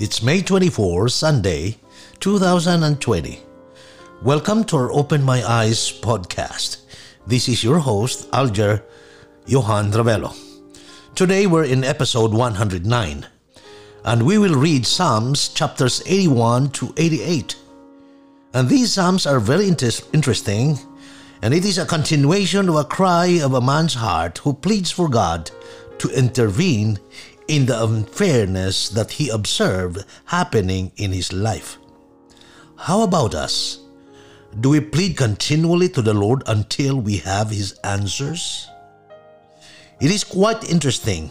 It's May 24, Sunday, 2020. Welcome to our Open My Eyes podcast. This is your host, Alger Johan Ravello. Today we're in episode 109, and we will read Psalms chapters 81 to 88. And these Psalms are very inter- interesting, and it is a continuation of a cry of a man's heart who pleads for God to intervene in the unfairness that he observed happening in his life. How about us? Do we plead continually to the Lord until we have his answers? It is quite interesting.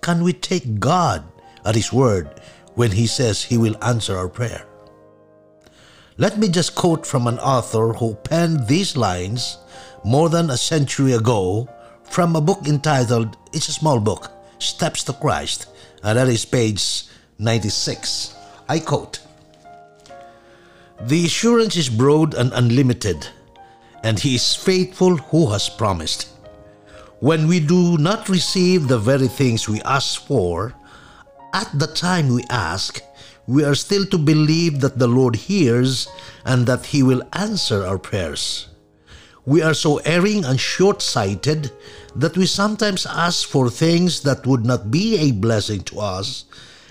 Can we take God at his word when he says he will answer our prayer? Let me just quote from an author who penned these lines more than a century ago from a book entitled, it's a small book, Steps to Christ, and that is page 96. I quote The assurance is broad and unlimited, and He is faithful who has promised. When we do not receive the very things we ask for, at the time we ask, we are still to believe that the Lord hears and that He will answer our prayers. We are so erring and short sighted that we sometimes ask for things that would not be a blessing to us,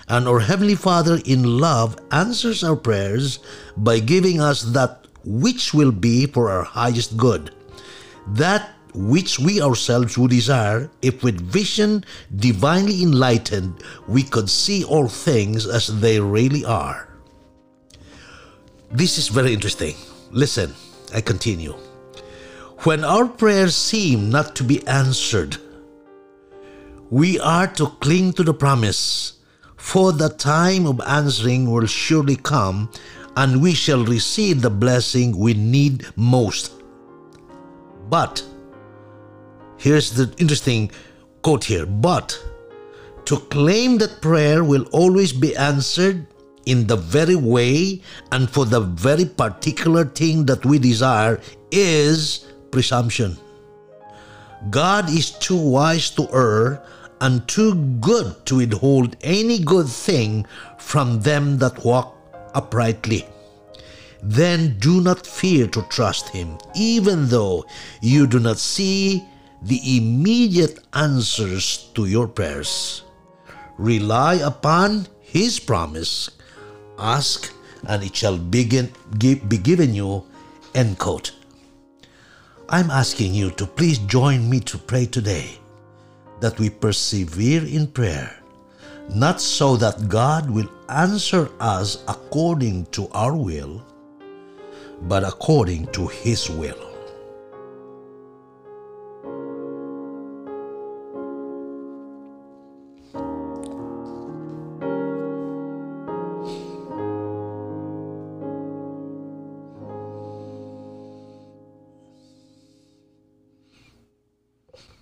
and our Heavenly Father in love answers our prayers by giving us that which will be for our highest good. That which we ourselves would desire if with vision divinely enlightened we could see all things as they really are. This is very interesting. Listen, I continue. When our prayers seem not to be answered, we are to cling to the promise, for the time of answering will surely come, and we shall receive the blessing we need most. But, here's the interesting quote here but to claim that prayer will always be answered in the very way and for the very particular thing that we desire is presumption. God is too wise to err and too good to withhold any good thing from them that walk uprightly. Then do not fear to trust Him, even though you do not see the immediate answers to your prayers. Rely upon His promise. Ask, and it shall be given you. End quote. I'm asking you to please join me to pray today that we persevere in prayer, not so that God will answer us according to our will, but according to His will.